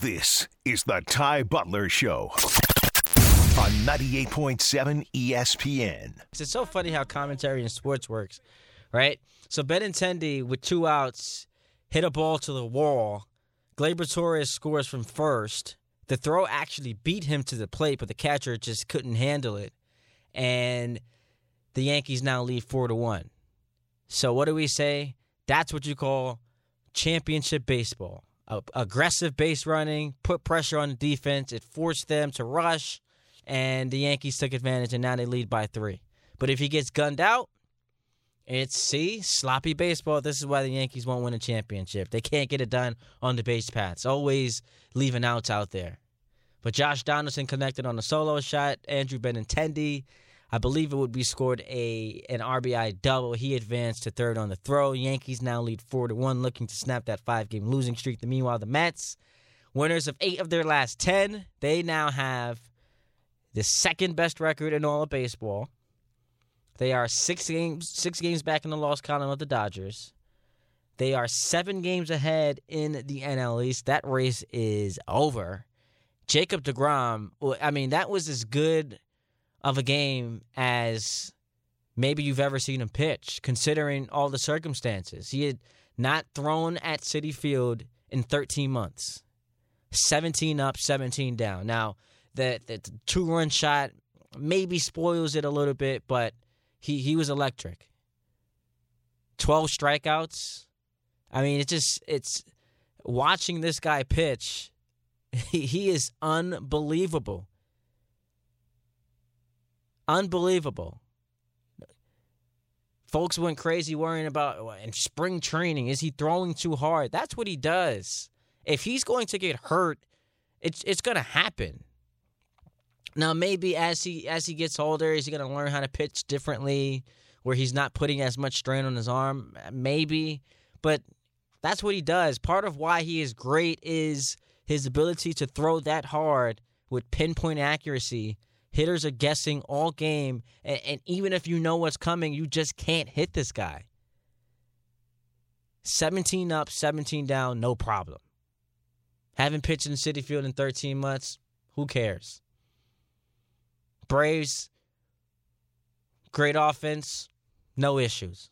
This is the Ty Butler Show on 98.7 ESPN. It's so funny how commentary in sports works, right? So Benintendi with two outs hit a ball to the wall. Gleyber Torres scores from first. The throw actually beat him to the plate, but the catcher just couldn't handle it. And the Yankees now lead four to one. So what do we say? That's what you call championship baseball. Aggressive base running, put pressure on the defense. It forced them to rush, and the Yankees took advantage, and now they lead by three. But if he gets gunned out, it's see sloppy baseball. This is why the Yankees won't win a championship. They can't get it done on the base paths. Always leaving outs out there. But Josh Donaldson connected on a solo shot. Andrew Benintendi, I believe it would be scored a an RBI double. He advanced to third on the throw. Yankees now lead four to one, looking to snap that five game losing streak. The Meanwhile, the Mets, winners of eight of their last ten, they now have the second best record in all of baseball. They are six games six games back in the loss column of the Dodgers. They are seven games ahead in the NL East. That race is over. Jacob DeGrom, I mean, that was as good of a game as maybe you've ever seen him pitch, considering all the circumstances. He had not thrown at Citi Field in 13 months. 17 up, 17 down. Now, the, the two run shot maybe spoils it a little bit, but he he was electric. Twelve strikeouts. I mean, it's just it's watching this guy pitch. He, he is unbelievable. Unbelievable. Folks went crazy worrying about in spring training. Is he throwing too hard? That's what he does. If he's going to get hurt, it's it's going to happen. Now maybe as he as he gets older, is he going to learn how to pitch differently, where he's not putting as much strain on his arm? Maybe, but that's what he does. Part of why he is great is his ability to throw that hard with pinpoint accuracy. Hitters are guessing all game, and, and even if you know what's coming, you just can't hit this guy. 17 up, 17 down, no problem. Haven't pitched in Citi Field in 13 months, who cares? Braves, great offense, no issues.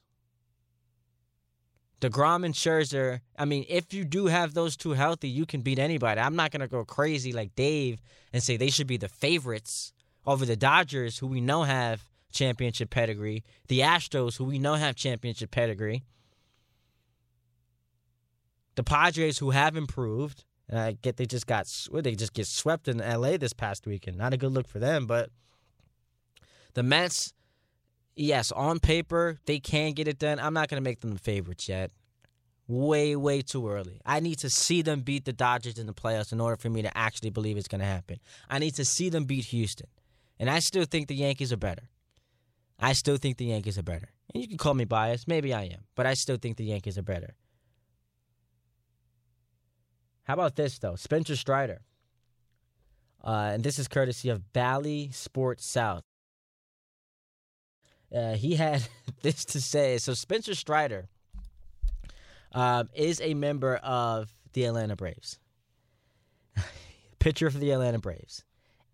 DeGrom and Scherzer, I mean, if you do have those two healthy, you can beat anybody. I'm not going to go crazy like Dave and say they should be the favorites over the Dodgers, who we know have championship pedigree, the Astros, who we know have championship pedigree, the Padres, who have improved. And I get they just got they just get swept in LA this past weekend. Not a good look for them, but the Mets, yes, on paper, they can get it done. I'm not going to make them the favorites yet. Way, way too early. I need to see them beat the Dodgers in the playoffs in order for me to actually believe it's going to happen. I need to see them beat Houston. And I still think the Yankees are better. I still think the Yankees are better. And you can call me biased. Maybe I am. But I still think the Yankees are better. How about this, though? Spencer Strider. Uh, and this is courtesy of Bally Sports South. Uh, he had this to say. So Spencer Strider um, is a member of the Atlanta Braves, pitcher for the Atlanta Braves,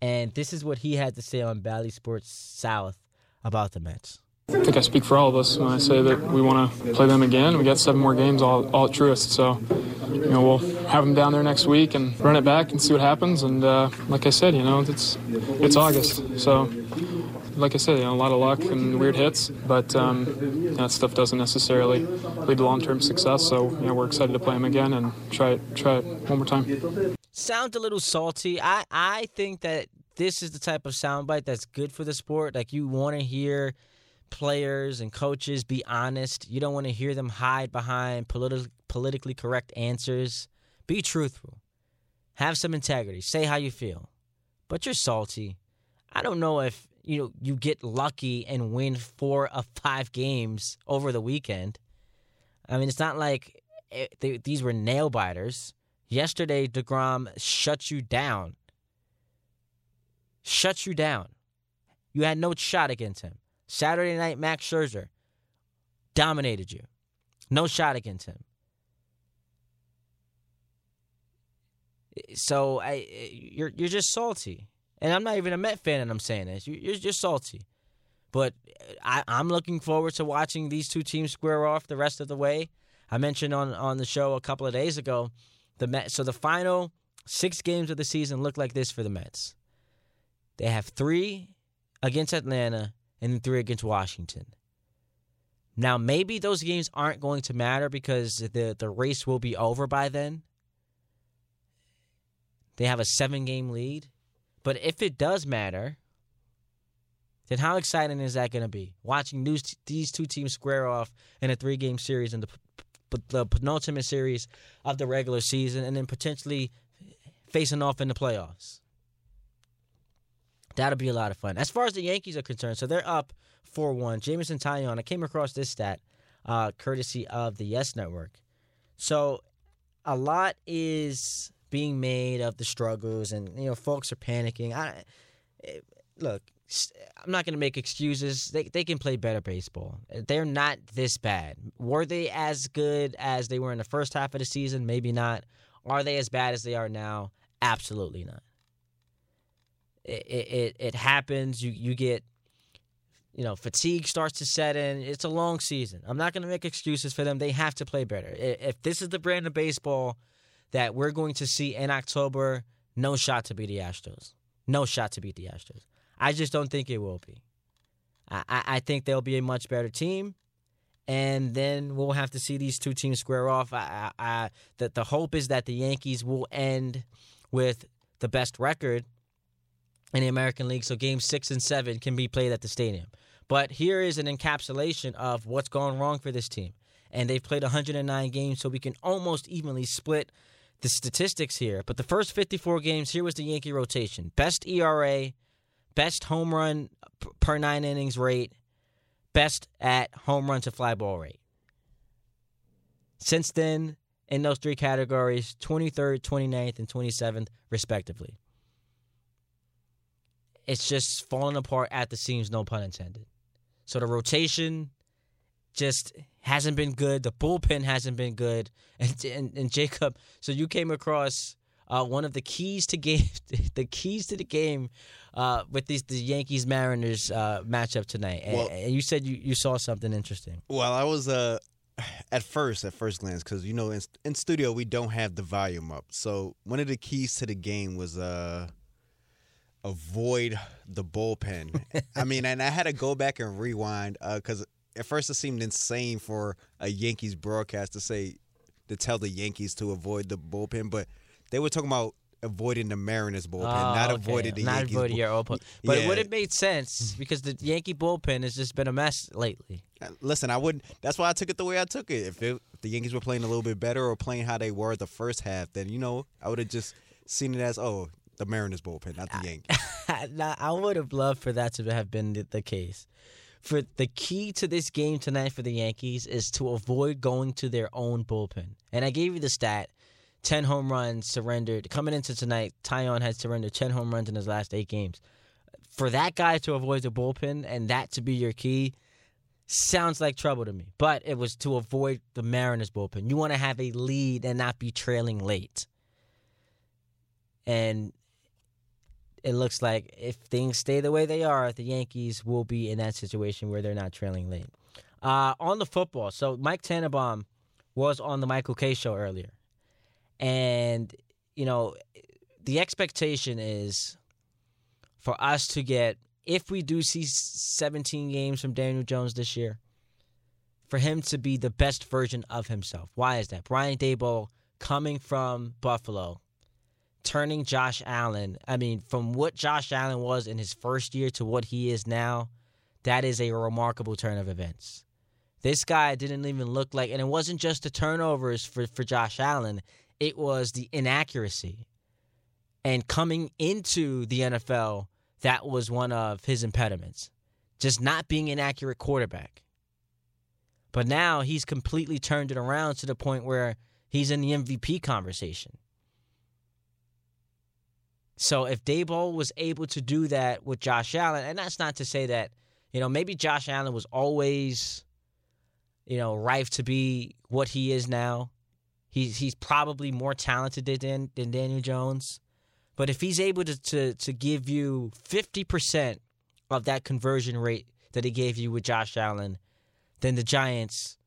and this is what he had to say on Bally Sports South about the Mets. I think I speak for all of us when I say that we want to play them again. We got seven more games all, all at Truist, so you know we'll have them down there next week and run it back and see what happens. And uh, like I said, you know it's it's August, so like I said, you know, a lot of luck and weird hits, but um, that stuff doesn't necessarily lead to long-term success. So you know, we're excited to play them again and try it, try it one more time. Sounds a little salty. I I think that this is the type of soundbite that's good for the sport. Like you want to hear players and coaches be honest. You don't want to hear them hide behind politi- politically correct answers. Be truthful. Have some integrity. Say how you feel. But you're salty. I don't know if you know you get lucky and win four of five games over the weekend. I mean, it's not like it, they, these were nail biters. Yesterday, Degrom shut you down. Shut you down. You had no shot against him. Saturday night, Max Scherzer dominated you. No shot against him. So I, you're you're just salty, and I'm not even a Met fan, and I'm saying this. You're you're just salty. But I, I'm looking forward to watching these two teams square off the rest of the way. I mentioned on on the show a couple of days ago the Met. So the final six games of the season look like this for the Mets. They have three against Atlanta and three against Washington. Now maybe those games aren't going to matter because the the race will be over by then. They have a seven game lead. But if it does matter, then how exciting is that going to be? Watching these, these two teams square off in a three game series in the, the penultimate series of the regular season and then potentially facing off in the playoffs. That'll be a lot of fun. As far as the Yankees are concerned, so they're up 4 1. Jameson Taillon, I came across this stat uh, courtesy of the Yes Network. So a lot is being made of the struggles, and you know, folks are panicking. I eh, look. I'm not going to make excuses. They they can play better baseball. They're not this bad. Were they as good as they were in the first half of the season? Maybe not. Are they as bad as they are now? Absolutely not. It it, it happens. You you get you know, fatigue starts to set in. It's a long season. I'm not going to make excuses for them. They have to play better. If this is the brand of baseball that we're going to see in October, no shot to beat the Astros. No shot to beat the Astros. I just don't think it will be. I, I think they'll be a much better team, and then we'll have to see these two teams square off. I, I, I the, the hope is that the Yankees will end with the best record in the American League, so games six and seven can be played at the stadium. But here is an encapsulation of what's gone wrong for this team. And they've played 109 games, so we can almost evenly split the statistics here. But the first 54 games, here was the Yankee rotation best ERA, best home run per nine innings rate, best at home run to fly ball rate. Since then, in those three categories 23rd, 29th, and 27th, respectively. It's just falling apart at the seams, no pun intended. So the rotation just hasn't been good. The bullpen hasn't been good. And, and, and Jacob, so you came across uh, one of the keys to game, the keys to the game uh, with these the Yankees Mariners uh, matchup tonight. And, well, and, you said you, you saw something interesting. Well, I was uh, at first at first glance because you know in, in studio we don't have the volume up. So one of the keys to the game was uh avoid the bullpen. I mean, and I had to go back and rewind because uh, at first it seemed insane for a Yankees broadcast to say to tell the Yankees to avoid the bullpen, but they were talking about avoiding the Mariners bullpen, oh, not okay. avoiding the not Yankees. avoiding your bullpen. But yeah. it would have made sense because the Yankee bullpen has just been a mess lately. Uh, listen, I wouldn't. That's why I took it the way I took it. If, it, if the Yankees were playing a little bit better or playing how they were the first half, then you know I would have just seen it as oh the Mariners bullpen, not the Yankees. I would have loved for that to have been the case. For the key to this game tonight for the Yankees is to avoid going to their own bullpen. And I gave you the stat: ten home runs surrendered coming into tonight. Taillon has surrendered ten home runs in his last eight games. For that guy to avoid the bullpen and that to be your key, sounds like trouble to me. But it was to avoid the Mariners bullpen. You want to have a lead and not be trailing late. And it looks like if things stay the way they are, the Yankees will be in that situation where they're not trailing late. Uh, on the football, so Mike Tannenbaum was on the Michael Kay show earlier, and you know the expectation is for us to get if we do see 17 games from Daniel Jones this year, for him to be the best version of himself. Why is that? Brian Daboll coming from Buffalo turning Josh Allen, I mean, from what Josh Allen was in his first year to what he is now, that is a remarkable turn of events. This guy didn't even look like, and it wasn't just the turnovers for, for Josh Allen, it was the inaccuracy. And coming into the NFL, that was one of his impediments. Just not being an accurate quarterback. But now he's completely turned it around to the point where he's in the MVP conversation. So if Daboll was able to do that with Josh Allen, and that's not to say that, you know, maybe Josh Allen was always, you know, rife to be what he is now. He's he's probably more talented than than Daniel Jones. But if he's able to to, to give you fifty percent of that conversion rate that he gave you with Josh Allen, then the Giants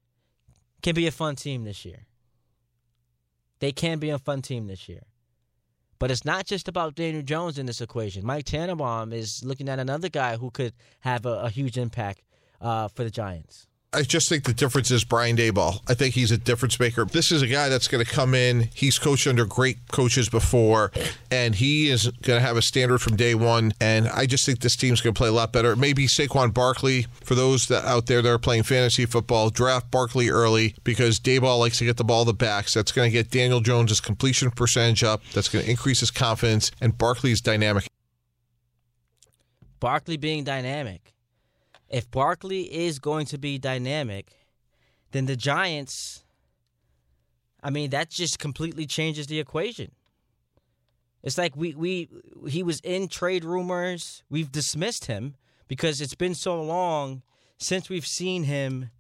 can be a fun team this year. They can be a fun team this year. But it's not just about Daniel Jones in this equation. Mike Tannenbaum is looking at another guy who could have a, a huge impact uh, for the Giants. I just think the difference is Brian Daboll. I think he's a difference maker. This is a guy that's going to come in. He's coached under great coaches before, and he is going to have a standard from day one. And I just think this team's going to play a lot better. Maybe Saquon Barkley, for those that out there that are playing fantasy football, draft Barkley early because Daboll likes to get the ball to the backs. That's going to get Daniel Jones' completion percentage up. That's going to increase his confidence, and Barkley's dynamic. Barkley being dynamic if Barkley is going to be dynamic, then the Giants, I mean, that just completely changes the equation. It's like we we he was in trade rumors. We've dismissed him because it's been so long since we've seen him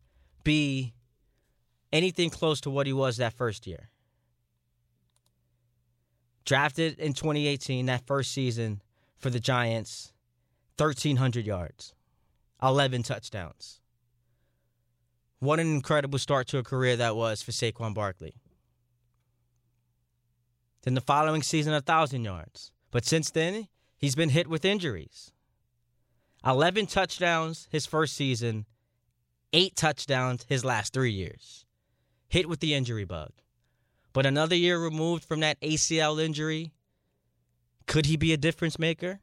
be anything close to what he was that first year. Drafted in 2018, that first season for the Giants, 1,300 yards. 11 touchdowns. What an incredible start to a career that was for Saquon Barkley. Then the following season, 1,000 yards. But since then, he's been hit with injuries. 11 touchdowns his first season, 8 touchdowns his last three years. Hit with the injury bug. But another year removed from that ACL injury, could he be a difference maker?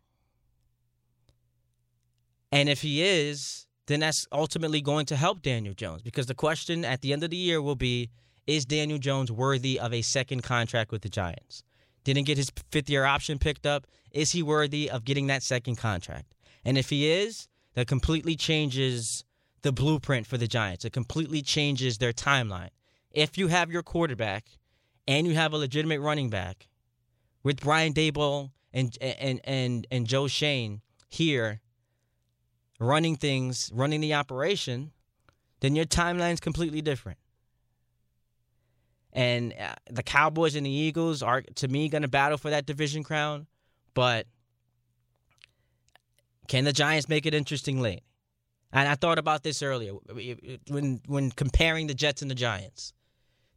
And if he is, then that's ultimately going to help Daniel Jones because the question at the end of the year will be is Daniel Jones worthy of a second contract with the Giants? Didn't get his fifth year option picked up. Is he worthy of getting that second contract? And if he is, that completely changes the blueprint for the Giants. It completely changes their timeline. If you have your quarterback and you have a legitimate running back with Brian Daboll and and and and Joe Schoen here running things, running the operation, then your timeline's completely different. And uh, the Cowboys and the Eagles are, to me, going to battle for that division crown. But can the Giants make it interesting late? And I thought about this earlier when when comparing the Jets and the Giants.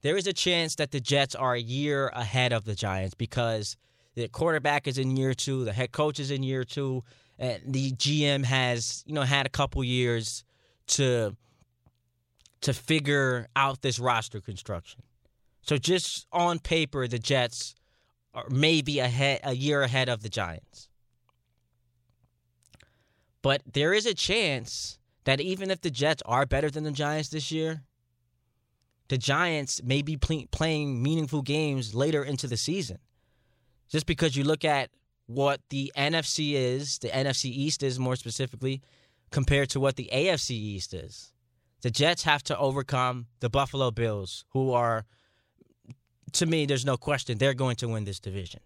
There is a chance that the Jets are a year ahead of the Giants because the quarterback is in year two, the head coach is in year two, and the GM has you know had a couple years to to figure out this roster construction. So just on paper, the Jets are maybe ahead a year ahead of the Giants. But there is a chance that even if the Jets are better than the Giants this year, the Giants may be playing meaningful games later into the season. Just because you look at what the NFC is, the NFC East is more specifically, compared to what the AFC East is. The Jets have to overcome the Buffalo Bills, who are, to me, there's no question, they're going to win this division.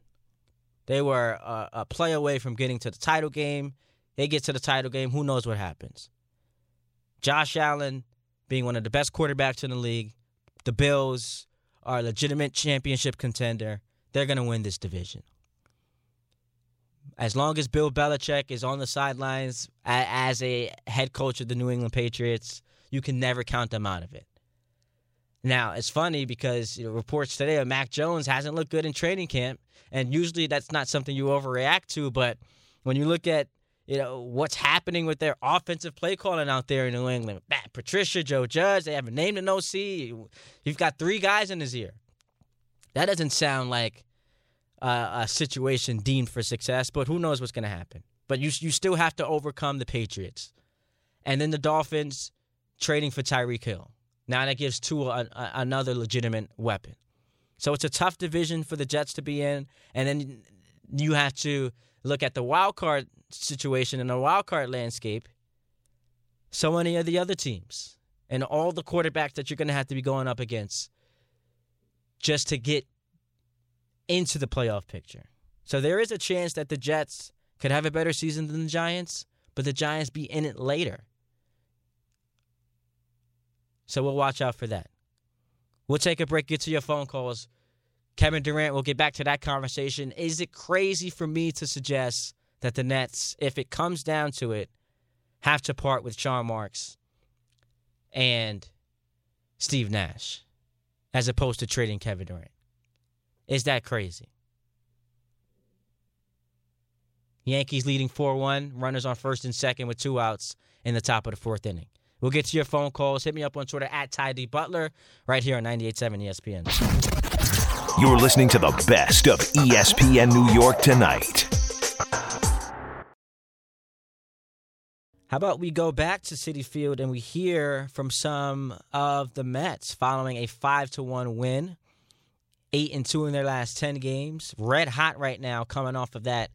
They were a, a play away from getting to the title game. They get to the title game, who knows what happens? Josh Allen being one of the best quarterbacks in the league, the Bills are a legitimate championship contender. They're going to win this division as long as Bill Belichick is on the sidelines as a head coach of the New England Patriots, you can never count them out of it. Now, it's funny because you know, reports today of Mac Jones hasn't looked good in training camp, and usually that's not something you overreact to. But when you look at you know what's happening with their offensive play calling out there in New England, Matt Patricia, Joe Judge, they haven't named an OC. You've got three guys in his ear. That doesn't sound like uh, a situation deemed for success, but who knows what's going to happen. But you you still have to overcome the Patriots, and then the Dolphins trading for Tyreek Hill. Now that gives Tua a, another legitimate weapon. So it's a tough division for the Jets to be in, and then you have to look at the wild card situation and the wild card landscape. So many of the other teams and all the quarterbacks that you're going to have to be going up against just to get into the playoff picture. So there is a chance that the Jets could have a better season than the Giants, but the Giants be in it later. So we'll watch out for that. We'll take a break, get to your phone calls. Kevin Durant, we'll get back to that conversation. Is it crazy for me to suggest that the Nets, if it comes down to it, have to part with Sean Marks and Steve Nash as opposed to trading Kevin Durant? Is that crazy? Yankees leading 4 1, runners on first and second with two outs in the top of the fourth inning. We'll get to your phone calls. Hit me up on Twitter at Ty D. Butler right here on 98.7 ESPN. You're listening to the best of ESPN New York tonight. How about we go back to Citi Field and we hear from some of the Mets following a 5 to 1 win, 8 and 2 in their last 10 games. Red hot right now coming off of that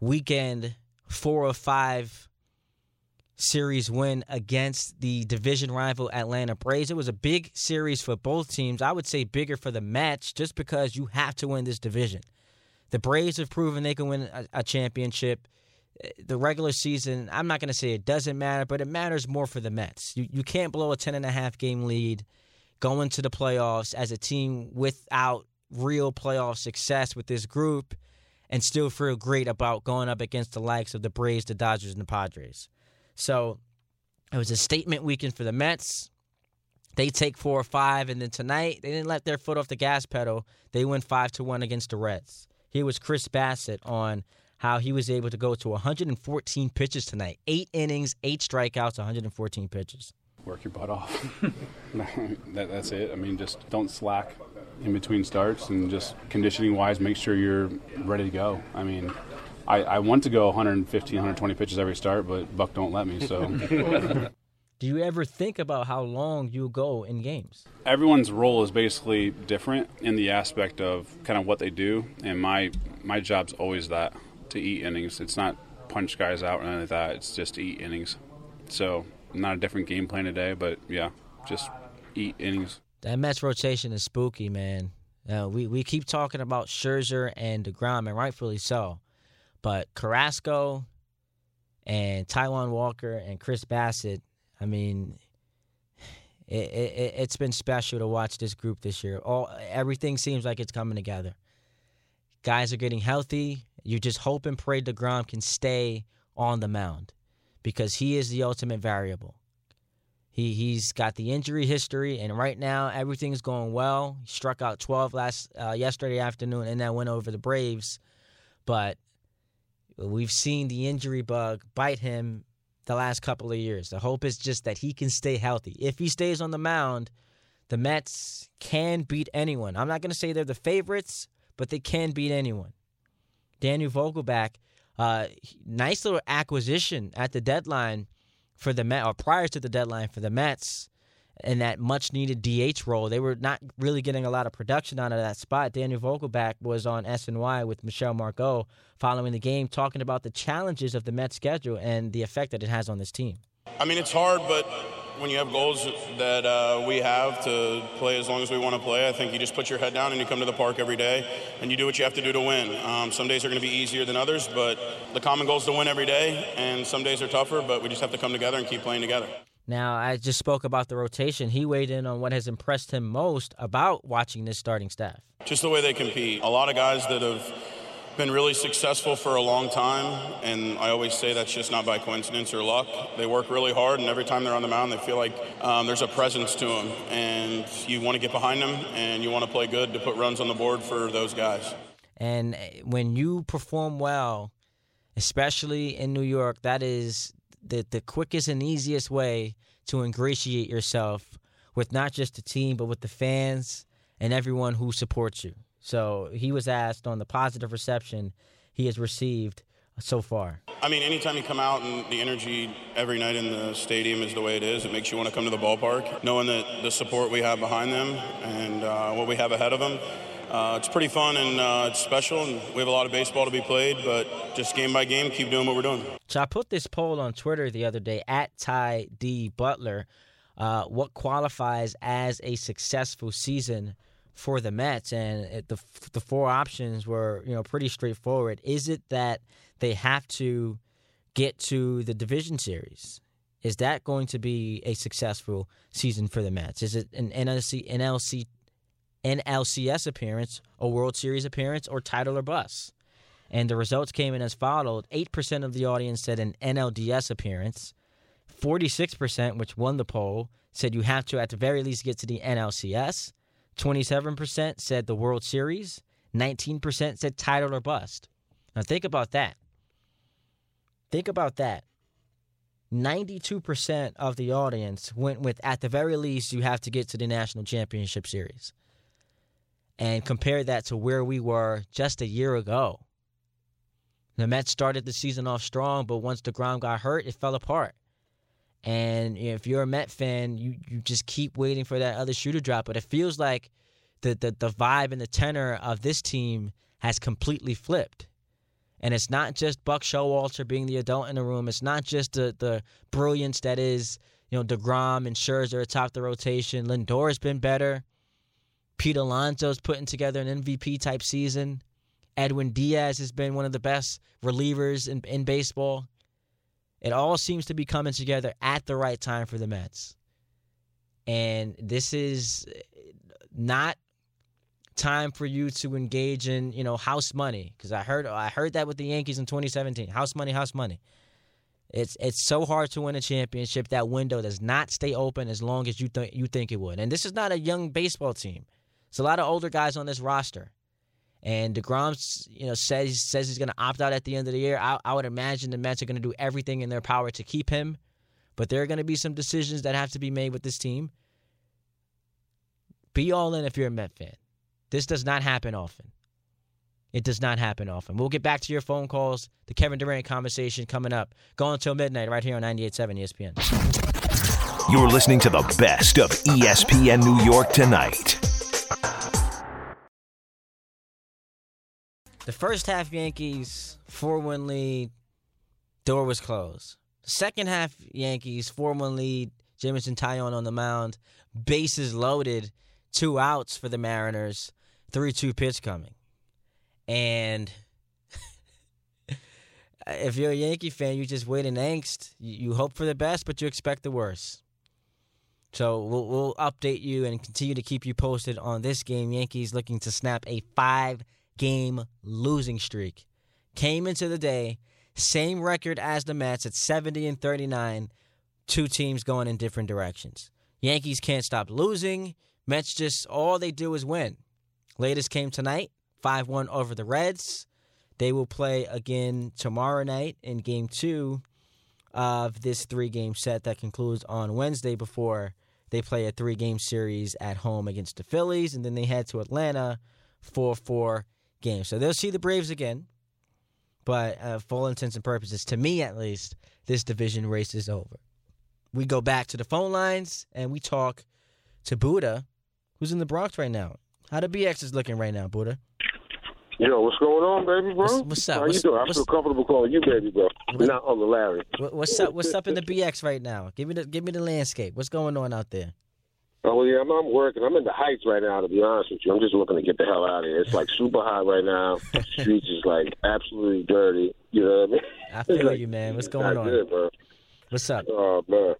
weekend 4 of 5 series win against the division rival Atlanta Braves. It was a big series for both teams. I would say bigger for the Mets just because you have to win this division. The Braves have proven they can win a, a championship. The regular season, I'm not going to say it doesn't matter, but it matters more for the Mets. You, you can't blow a 10 and a half game lead going to the playoffs as a team without real playoff success with this group and still feel great about going up against the likes of the Braves, the Dodgers, and the Padres. So it was a statement weekend for the Mets. They take four or five, and then tonight they didn't let their foot off the gas pedal. They win five to one against the Reds. Here was Chris Bassitt on how he was able to go to 114 pitches tonight, eight innings, eight strikeouts, 114 pitches. Work your butt off. that, that's it. I mean, just don't slack in between starts, and just conditioning wise, make sure you're ready to go. I mean, I, I want to go 115, 120 pitches every start, but Buck don't let me. So. Do you ever think about how long you go in games? Everyone's role is basically different in the aspect of kind of what they do, and my my job's always that to eat innings. It's not punch guys out or anything like that. It's just to eat innings. So not a different game plan today, but yeah, just eat innings. That Mets rotation is spooky, man. Uh, we we keep talking about Scherzer and Degrom, and rightfully so. But Carrasco and Taijuan Walker and Chris Bassitt. I mean, it, it, it's been special to watch this group this year. All everything seems like it's coming together. Guys are getting healthy. You just hope and pray Degrom can stay on the mound because he is the ultimate variable. He he's got the injury history, and right now everything's going well. He struck out 12 last uh, yesterday afternoon, and that went over the Braves. But we've seen the injury bug bite him the last couple of years. The hope is just that he can stay healthy. If he stays on the mound, the Mets can beat anyone. I'm not going to say they're the favorites, but they can beat anyone. Daniel Vogelbach, uh, nice little acquisition at the deadline for the Met, or prior to the deadline for the Mets in that much needed DH role. They were not really getting a lot of production out of that spot. Daniel Vogelbach was on SNY with Michelle Margaux following the game, talking about the challenges of the Mets schedule and the effect that it has on this team. I mean, it's hard, but when you have goals that uh, we have to play as long as we want to play, I think you just put your head down and you come to the park every day and you do what you have to do to win. Um, some days are going to be easier than others, but the common goal is to win every day, and some days are tougher, but we just have to come together and keep playing together. Now, I just spoke about the rotation. He weighed in on what has impressed him most about watching this starting staff. Just the way they compete. A lot of guys that have been really successful for a long time, and I always say that's just not by coincidence or luck. They work really hard, and every time they're on the mound, they feel like um, there's a presence to them, and you want to get behind them, and you want to play good to put runs on the board for those guys. And when you perform well, especially in New York, that is the the quickest and easiest way to ingratiate yourself with not just the team but with the fans and everyone who supports you. So he was asked on the positive reception he has received so far. I mean, anytime you come out and the energy every night in the stadium is the way it is, it makes you want to come to the ballpark, knowing that the support we have behind them and uh, what we have ahead of them uh, it's pretty fun and uh, it's special, and we have a lot of baseball to be played, but just game by game, keep doing what we're doing. So I put this poll on Twitter the other day at Ty D Butler. Uh, what qualifies as a successful season for the Mets? And it, the the four options were you know pretty straightforward. Is it that they have to get to the division series? Is that going to be a successful season for the Mets? Is it an NLC, NLC, NLCS appearance, a World Series appearance, or title or bust? And the results came in as followed 8% of the audience said an NLDS appearance, 46%, which won the poll, said you have to at the very least get to the NLCS, 27% said the World Series, 19% said title or bust. Now think about that. Think about that. 92% of the audience went with at the very least you have to get to the National Championship Series. And compare that to where we were just a year ago. The Mets started the season off strong, but once DeGrom got hurt, it fell apart. And if you're a Met fan, you, you just keep waiting for that other shoe to drop. But it feels like the, the, the vibe and the tenor of this team has completely flipped. And it's not just Buck Showalter being the adult in the room. It's not just the, the brilliance that is, you know, DeGrom and Scherzer atop the rotation. Lindor's been better. Pete Alonso's putting together an MVP type season. Edwin Diaz has been one of the best relievers in, in baseball. It all seems to be coming together at the right time for the Mets. And this is not time for you to engage in, you know, house money because I heard I heard that with the Yankees in 2017. House money, house money. It's it's so hard to win a championship. That window does not stay open as long as you think you think it would. And this is not a young baseball team. It's a lot of older guys on this roster. And Degrom, you know, says says he's going to opt out at the end of the year. I, I would imagine the Mets are going to do everything in their power to keep him, but there are going to be some decisions that have to be made with this team. Be all in if you're a Met fan. This does not happen often. It does not happen often. We'll get back to your phone calls, the Kevin Durant conversation coming up. Go until midnight right here on 98.7 ESPN. You're listening to the best of ESPN New York tonight. The first half Yankees, 4 1 lead, door was closed. Second half Yankees, 4 1 lead, Jameson Taillon on the mound, bases loaded, two outs for the Mariners, 3 2 pitch coming. And if you're a Yankee fan, you just wait in angst. You, you hope for the best, but you expect the worst. So we'll, we'll update you and continue to keep you posted on this game. Yankees looking to snap a five game losing streak. Came into the day, same record as the Mets at 70 and 39, two teams going in different directions. Yankees can't stop losing. Mets just all they do is win. Latest came tonight, 5 1 over the Reds. They will play again tomorrow night in game two of this three game set that concludes on Wednesday before they play a three game series at home against the Phillies. And then they head to Atlanta for four games. So they'll see the Braves again. But uh, for all intents and purposes, to me at least, this division race is over. We go back to the phone lines and we talk to Buddha, who's in the Bronx right now. How the BX is looking right now, Buddha? Yo, what's going on, baby, bro? What's- what's up? How What's- you doing? I feel comfortable calling you baby, bro. What- Not Uncle Larry. What- What's up? What's up in the BX right now? Give me the give me the landscape. What's going on out there? Oh well, yeah, I'm, I'm working. I'm in the heights right now. To be honest with you, I'm just looking to get the hell out of here. It's like super hot right now. The streets is like absolutely dirty. You know what I mean? I feel like, you, man. What's going on? Good, bro. What's up? Oh man.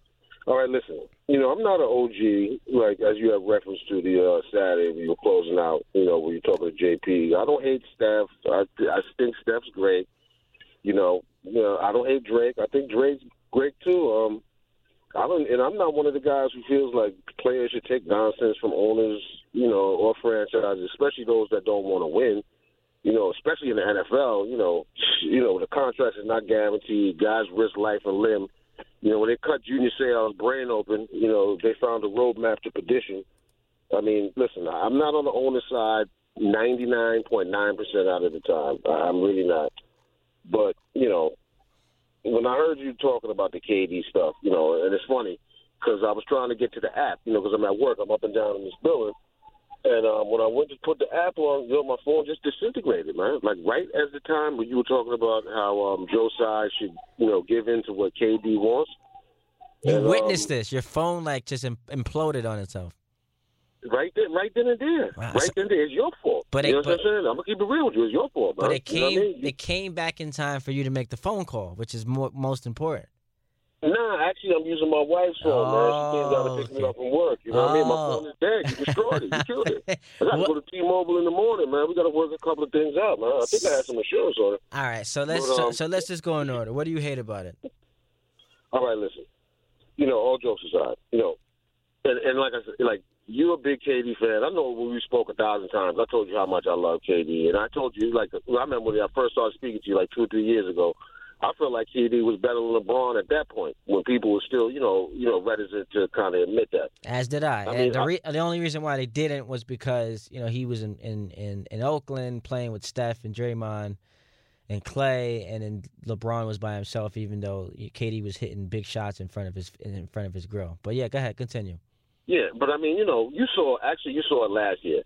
All right, listen. You know, I'm not an OG, like as you have reference to the uh, Saturday when you were closing out. You know, when you're talking to JP. I don't hate Steph. I I think Steph's great. You know, you know, I don't hate Drake. I think Drake's great too. Um, I don't, and I'm not one of the guys who feels like players should take nonsense from owners, you know, or franchises, especially those that don't want to win. You know, especially in the NFL. You know, you know the contract is not guaranteed. Guys risk life and limb. You know, when they cut Junior Seau's brain open, you know, they found a roadmap to perdition. I mean, listen, I'm not on the owner side 99.9% out of the time. I'm really not. But, you know, when I heard you talking about the KD stuff, you know, and it's funny because I was trying to get to the app, you know, because I'm at work. I'm up and down in this building. And um, when I went to put the app on, you know, my phone just disintegrated, man. Like right as the time when you were talking about how um, Joe Tsai should, you know, give in to what KD wants. You And, witnessed um, this. Your phone like just imploded on itself. Right then, right then and there. Wow. Right then and there. It's your fault. But you it- know what I'm saying? I'm gonna keep it real with you. It's your fault, man. But it You know came I mean? it came back in time for you to make the phone call, which is more, most important. Nah, actually, I'm using my wife's phone, man. She came down to pick me Oh, up from work. You know what I mean? My Oh. phone is dead. You destroyed it. You killed it. I got to go to T-Mobile in the morning, man. We got to work a couple of things out, man. I think I had some insurance on it. All right, so let's But, so, um, so let's just go in order. What do you hate about it? All right, listen. You know, all jokes aside, you know, and, and like I said, like you're a big KD fan. I know when we spoke a thousand times. I told you how much I love KD, and I told you like I remember when I first started speaking to you like two or three years ago. I felt like KD was better than LeBron at that point when people were still, you know, you know, reticent to kind of admit that. As did I. I and mean, the I- the only reason why they didn't was because you know he was in in in, in Oakland playing with Steph and Draymond and Clay, and then LeBron was by himself, even though KD was hitting big shots in front of his in front of his grill. But yeah, go ahead, continue. Yeah, but I mean, you know, you saw actually you saw it last year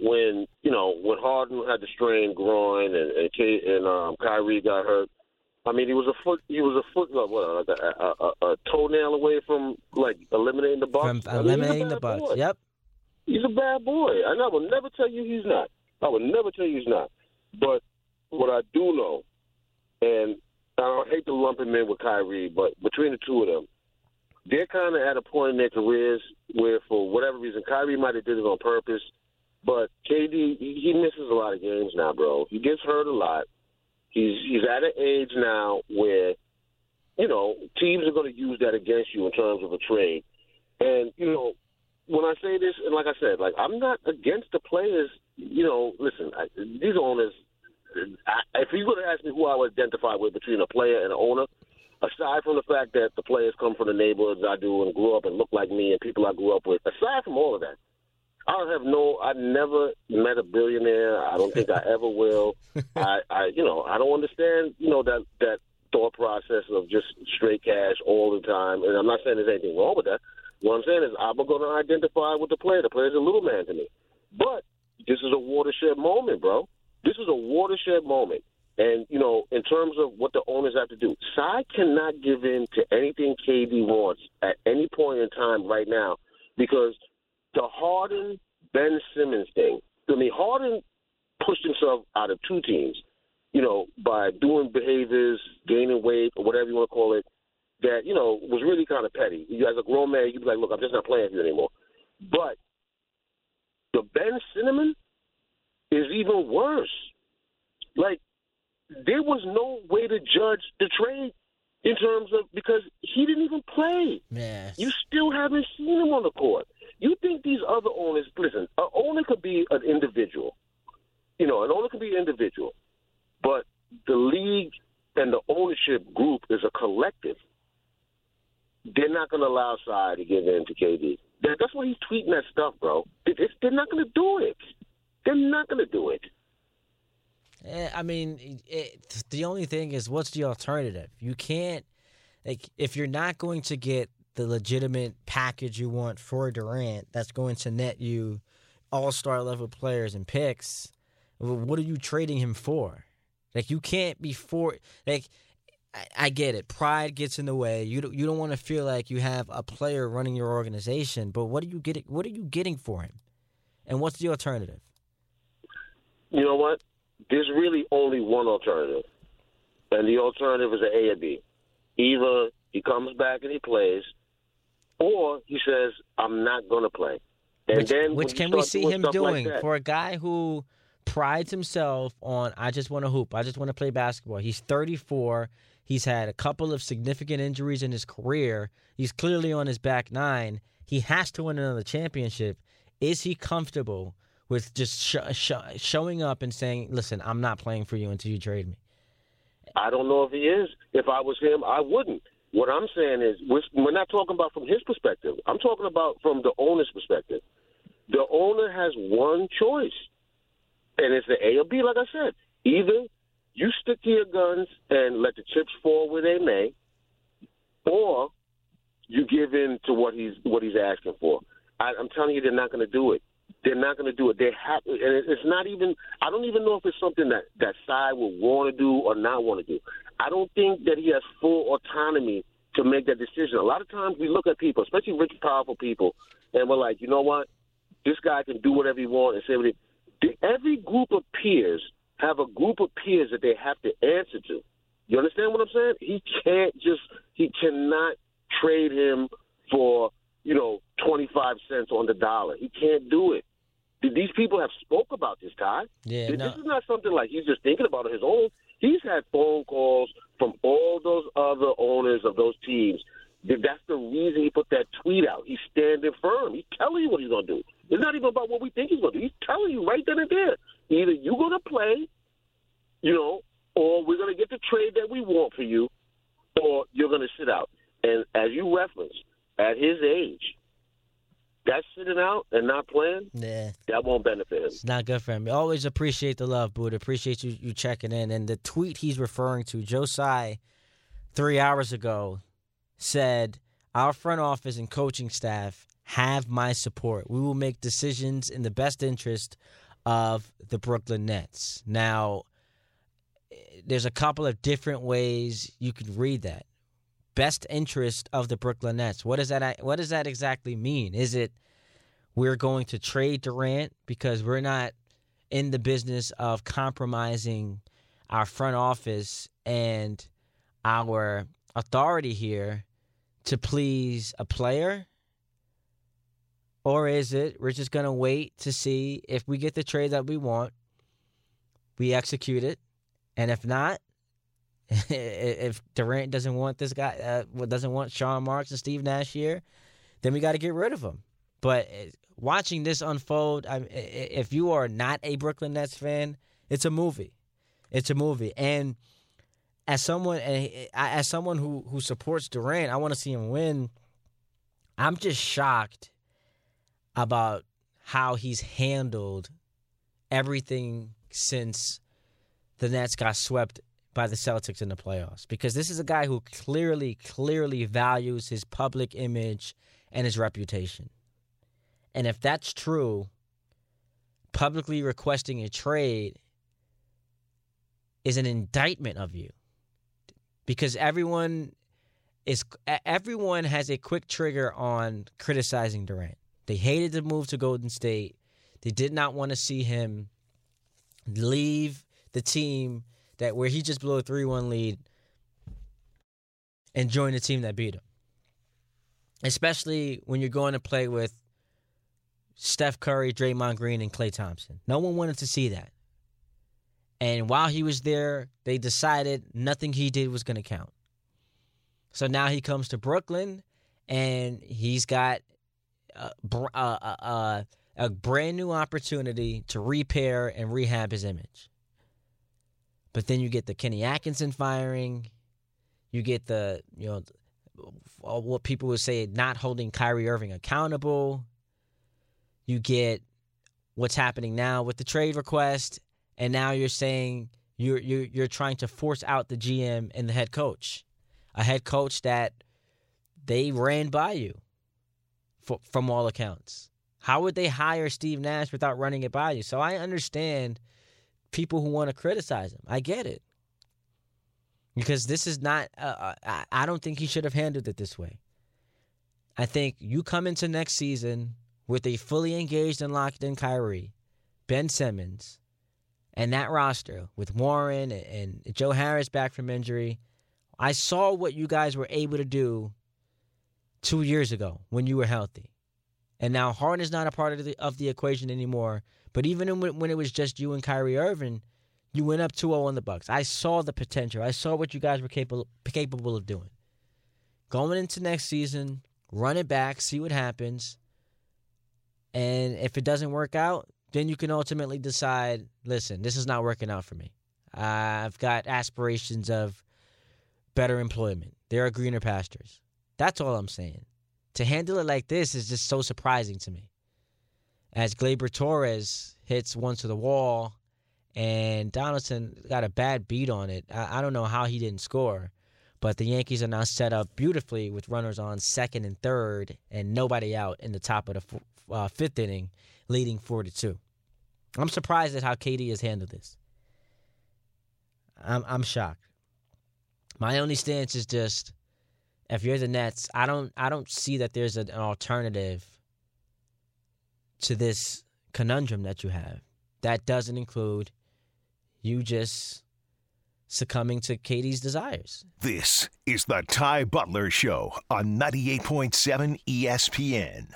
when you know when Harden had the strained groin and and, K, and um, Kyrie got hurt. I mean, he was a foot he was a foot what, like a, a, a, a toenail away from like eliminating the Bucks. From I mean, eliminating the Bucks. boy. Yep. He's a bad boy, and I will never tell you he's not. I will never tell you he's not. But what I do know, and I don't hate to lump him in with Kyrie, but between the two of them, they're kind of at a point in their careers where, for whatever reason, Kyrie might have did it on purpose, but KD he misses a lot of games now, bro. He gets hurt a lot. He's he's at an age now where, you know, teams are going to use that against you in terms of a trade. And you know, when I say this, and like I said, like I'm not against the players. You know, listen, I, these owners. I, if you were to ask me who I would identify with between a player and an owner, aside from the fact that the players come from the neighborhoods I do and grew up and look like me and people I grew up with, aside from all of that, I don't have no. I never met a billionaire. I don't think I ever will. I, I, you know, I don't understand. You know that that thought process of just straight cash all the time. And I'm not saying there's anything wrong with that. What I'm saying is I'm going to identify with the player. The player's a little man to me. But this is a watershed moment, bro. This is a watershed moment. And, you know, in terms of what the owners have to do, Tsai cannot give in to anything KD wants at any point in time right now because the Harden Ben Simmons thing, I mean, Harden pushed himself out of two teams, you know, by doing behaviors, gaining weight, or whatever you want to call it, that, you know, was really kind of petty. You as a grown man, you'd be like, look, I'm just not playing you anymore. But the Ben Simmons is even worse. Like, there was no way to judge the trade in terms of because he didn't even play. You still haven't seen him on the court. You think these other owners? Listen, an owner could be an individual. You know, an owner could be an individual, but the league and the ownership group is a collective. They're not going to allow Tsai to give in to KD. That's why he's tweeting that stuff, bro. They're not going to do it. They're not going to do it. Eh, I mean, it, the only thing is, what's the alternative? You can't, like, if you're not going to get the legitimate package you want for Durant, that's going to net you all star level players and picks. What are you trading him for? Like, you can't be for like. I, I get it. Pride gets in the way. You don't, you don't want to feel like you have a player running your organization. But what are you getting? What are you getting for him? And what's the alternative? You know what? There's really only one alternative, and the alternative is an A or B. Either he comes back and he plays, or he says, "I'm not going to play." And which, then which can we see doing him stuff like doing for a guy who prides himself on I just want to hoop, I just want to play basketball. He's 34. He's had a couple of significant injuries in his career. He's clearly on his back nine. He has to win another championship. Is he comfortable with just sh- sh- showing up and saying, "Listen, I'm not playing for you until you trade me"? I don't know if he is. If I was him, I wouldn't. What I'm saying is, we're, we're not talking about from his perspective. I'm talking about from the owner's perspective. The owner has one choice, and it's the A or B. Like I said, either you stick to your guns and let the chips fall where they may, or you give in to what he's what he's asking for. I, I'm telling you, they're not going to do it. They're not going to do it. They have, and it's not even. I don't even know if it's something that that side will want to do or not want to do. I don't think that he has full autonomy to make that decision. A lot of times we look at people, especially rich, powerful people, and we're like, you know what? This guy can do whatever he wants and say what he. Every group of peers have a group of peers that they have to answer to. You understand what I'm saying? He can't just He cannot trade him for you know twenty five cents on the dollar. He can't do it. These people have spoke about this, Todd. Yeah, this no. is not something like he's just thinking about on his own. He's had phone calls from all those other owners of those teams. That's the reason he put that tweet out. He's standing firm. He's telling you what he's going to do. It's not even about what we think he's going to do. He's telling you right then and there. Either you're going to play, you know, or we're going to get the trade that we want for you, or you're going to sit out. And as you referenced, at his age, that sitting out and not playing, Yeah. that won't benefit him. It's not good for him. Always appreciate the love, Buddha. Appreciate you you checking in. And the tweet he's referring to, Joe Tsai, three hours ago, said, Our front office and coaching staff have my support. We will make decisions in the best interest of the Brooklyn Nets. Now, eh, there's a couple of different ways you can read that. Best interest of the Brooklyn Nets. What does that what does that exactly mean? Is it we're going to trade Durant because we're not in the business of compromising our front office and our authority here to please a player? Or is it we're just going to wait to see if we get the trade that we want, we execute it, and if not, if Durant doesn't want this guy, uh, doesn't want Sean Marks and Steve Nash here, then we got to get rid of him. But uh, watching this unfold, I, if you are not a Brooklyn Nets fan, it's a movie. It's a movie, and as someone as someone who who supports Durant, I want to see him win. I'm just shocked about how he's handled everything since the Nets got swept by the Celtics in the playoffs because this is a guy who clearly clearly values his public image and his reputation. And if that's true, publicly requesting a trade is an indictment of you. Because everyone is everyone has a quick trigger on criticizing Durant. They hated the move to Golden State. They did not want to see him leave the team that where he just blew a 3-1 lead and joined the team that beat him. Especially when you're going to play with Steph Curry, Draymond Green, and Klay Thompson. No one wanted to see that. And while he was there, they decided nothing he did was going to count. So now he comes to Brooklyn, and he's got a, a, a, a brand new opportunity to repair and rehab his image. But then you get the Kenny Atkinson firing, you get the you know what people would say not holding Kyrie Irving accountable. You get what's happening now with the trade request, and now you're saying you're you're you're trying to force out the GM and the head coach, a head coach that they ran by you, for, from all accounts. How would they hire Steve Nash without running it by you? So I understand people who want to criticize him. I get it because this is not. Uh, I don't think he should have handled it this way. I think you come into next season with a fully engaged and locked in Kyrie, Ben Simmons, and that roster with Warren and, and Joe Harris back from injury. I saw what you guys were able to do two years ago when you were healthy. And now Harden is not a part of the, of the equation anymore. But even when, it was just you and Kyrie Irving, you went up 2-0 on the Bucks. I saw the potential. I saw what you guys were capable capable of doing. Going into next season, run it back, see what happens. And if it doesn't work out, then you can ultimately decide, listen, this is not working out for me. I've got aspirations of better employment. There are greener pastures. That's all I'm saying. To handle it like this is just so surprising to me. As Gleyber Torres hits one to the wall and Donaldson got a bad beat on it. I, I don't know how he didn't score, but the Yankees are now set up beautifully with runners on second and third and nobody out in the top of the uh, fifth inning, leading 4 to 2. I'm surprised at how KD has handled this. I'm I'm shocked. My only stance is just if you're the Nets, I don't I don't see that there's an alternative to this conundrum that you have. That doesn't include you just succumbing to KD's desires. This is the Ty Butler Show on 98.7 ESPN.